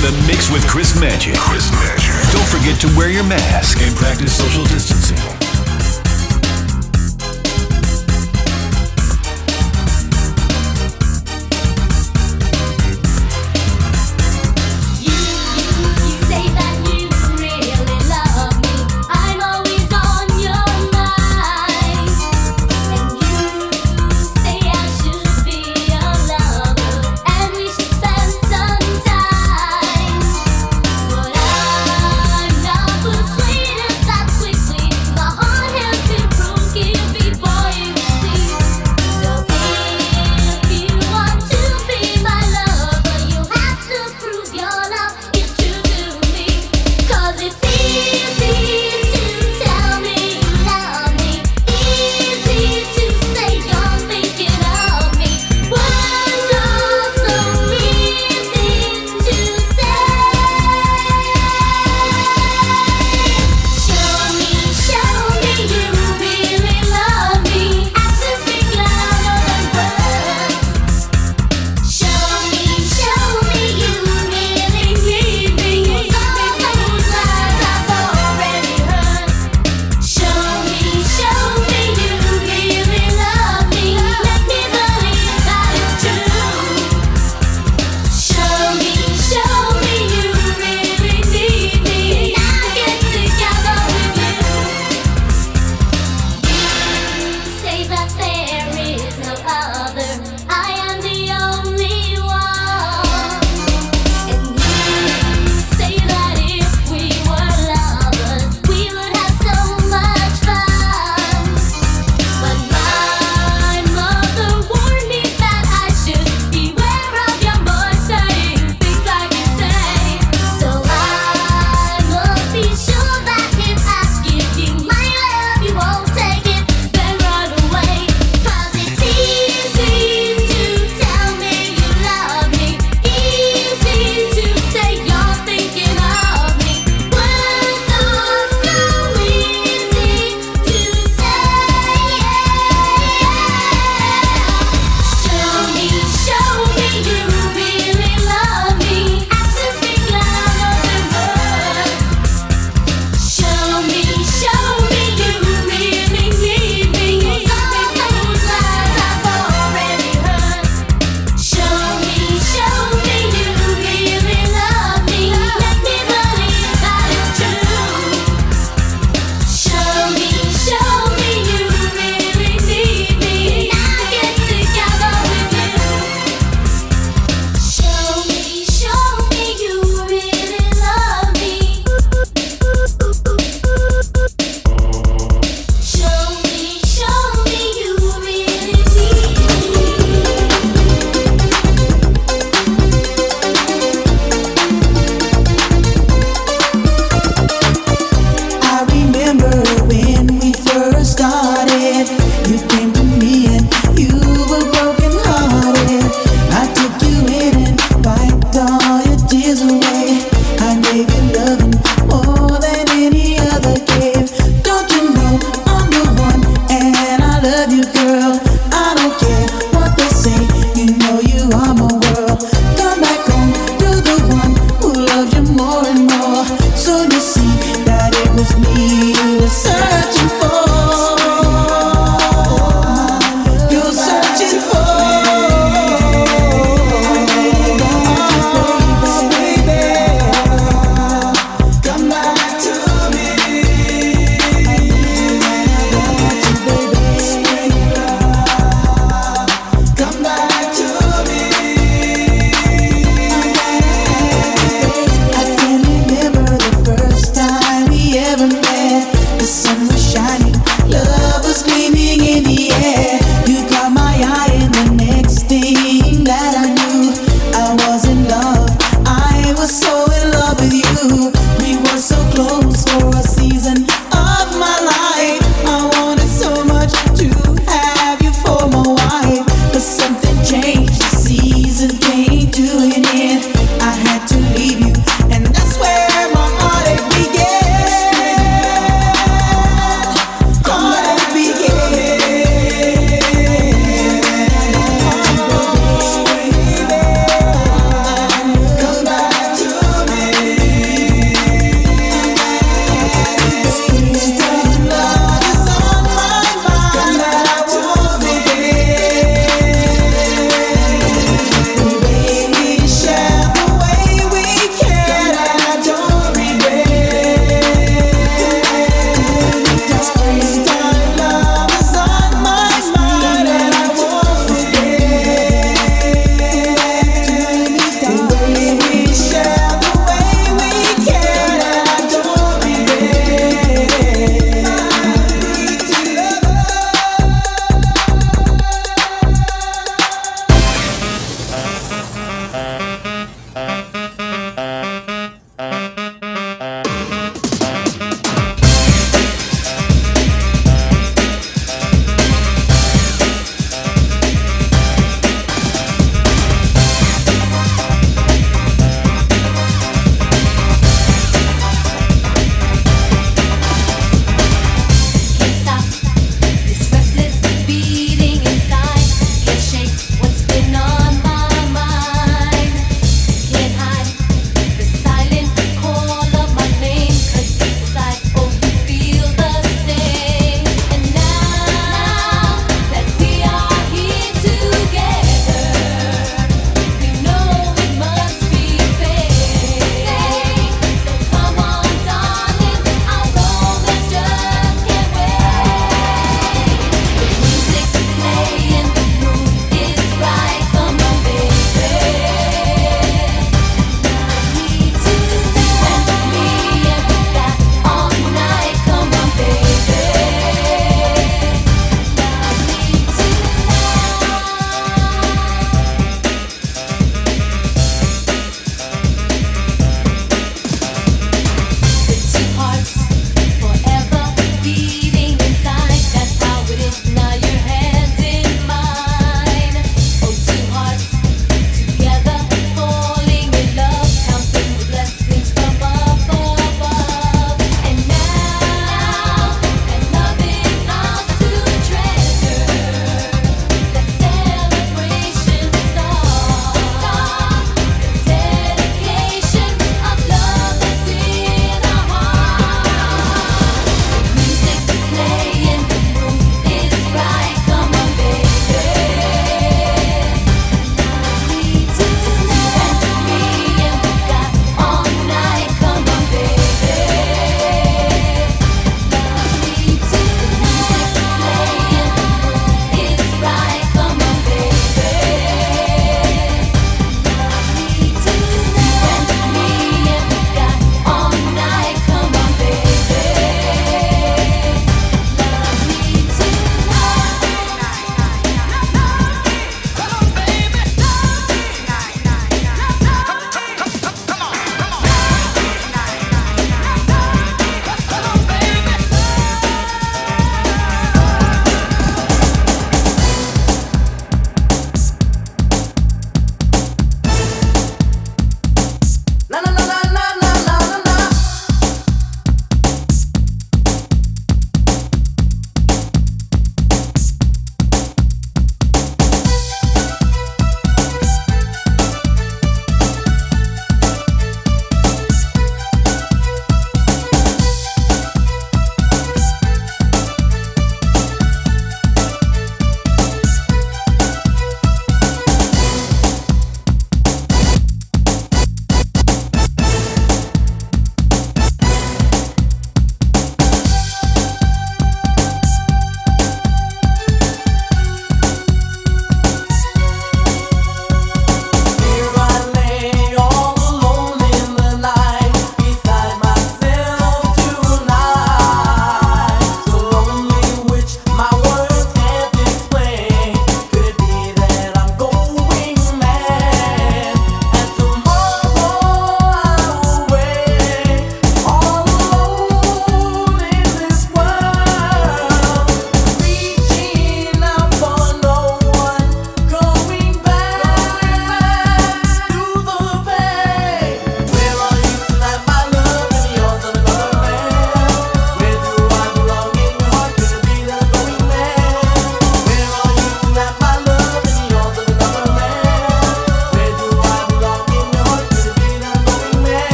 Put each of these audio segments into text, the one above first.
the mix with Chris Magic. Chris Magic. Don't forget to wear your mask and practice social distancing.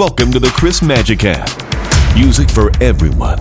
Welcome to the Chris Magic app. Music for everyone.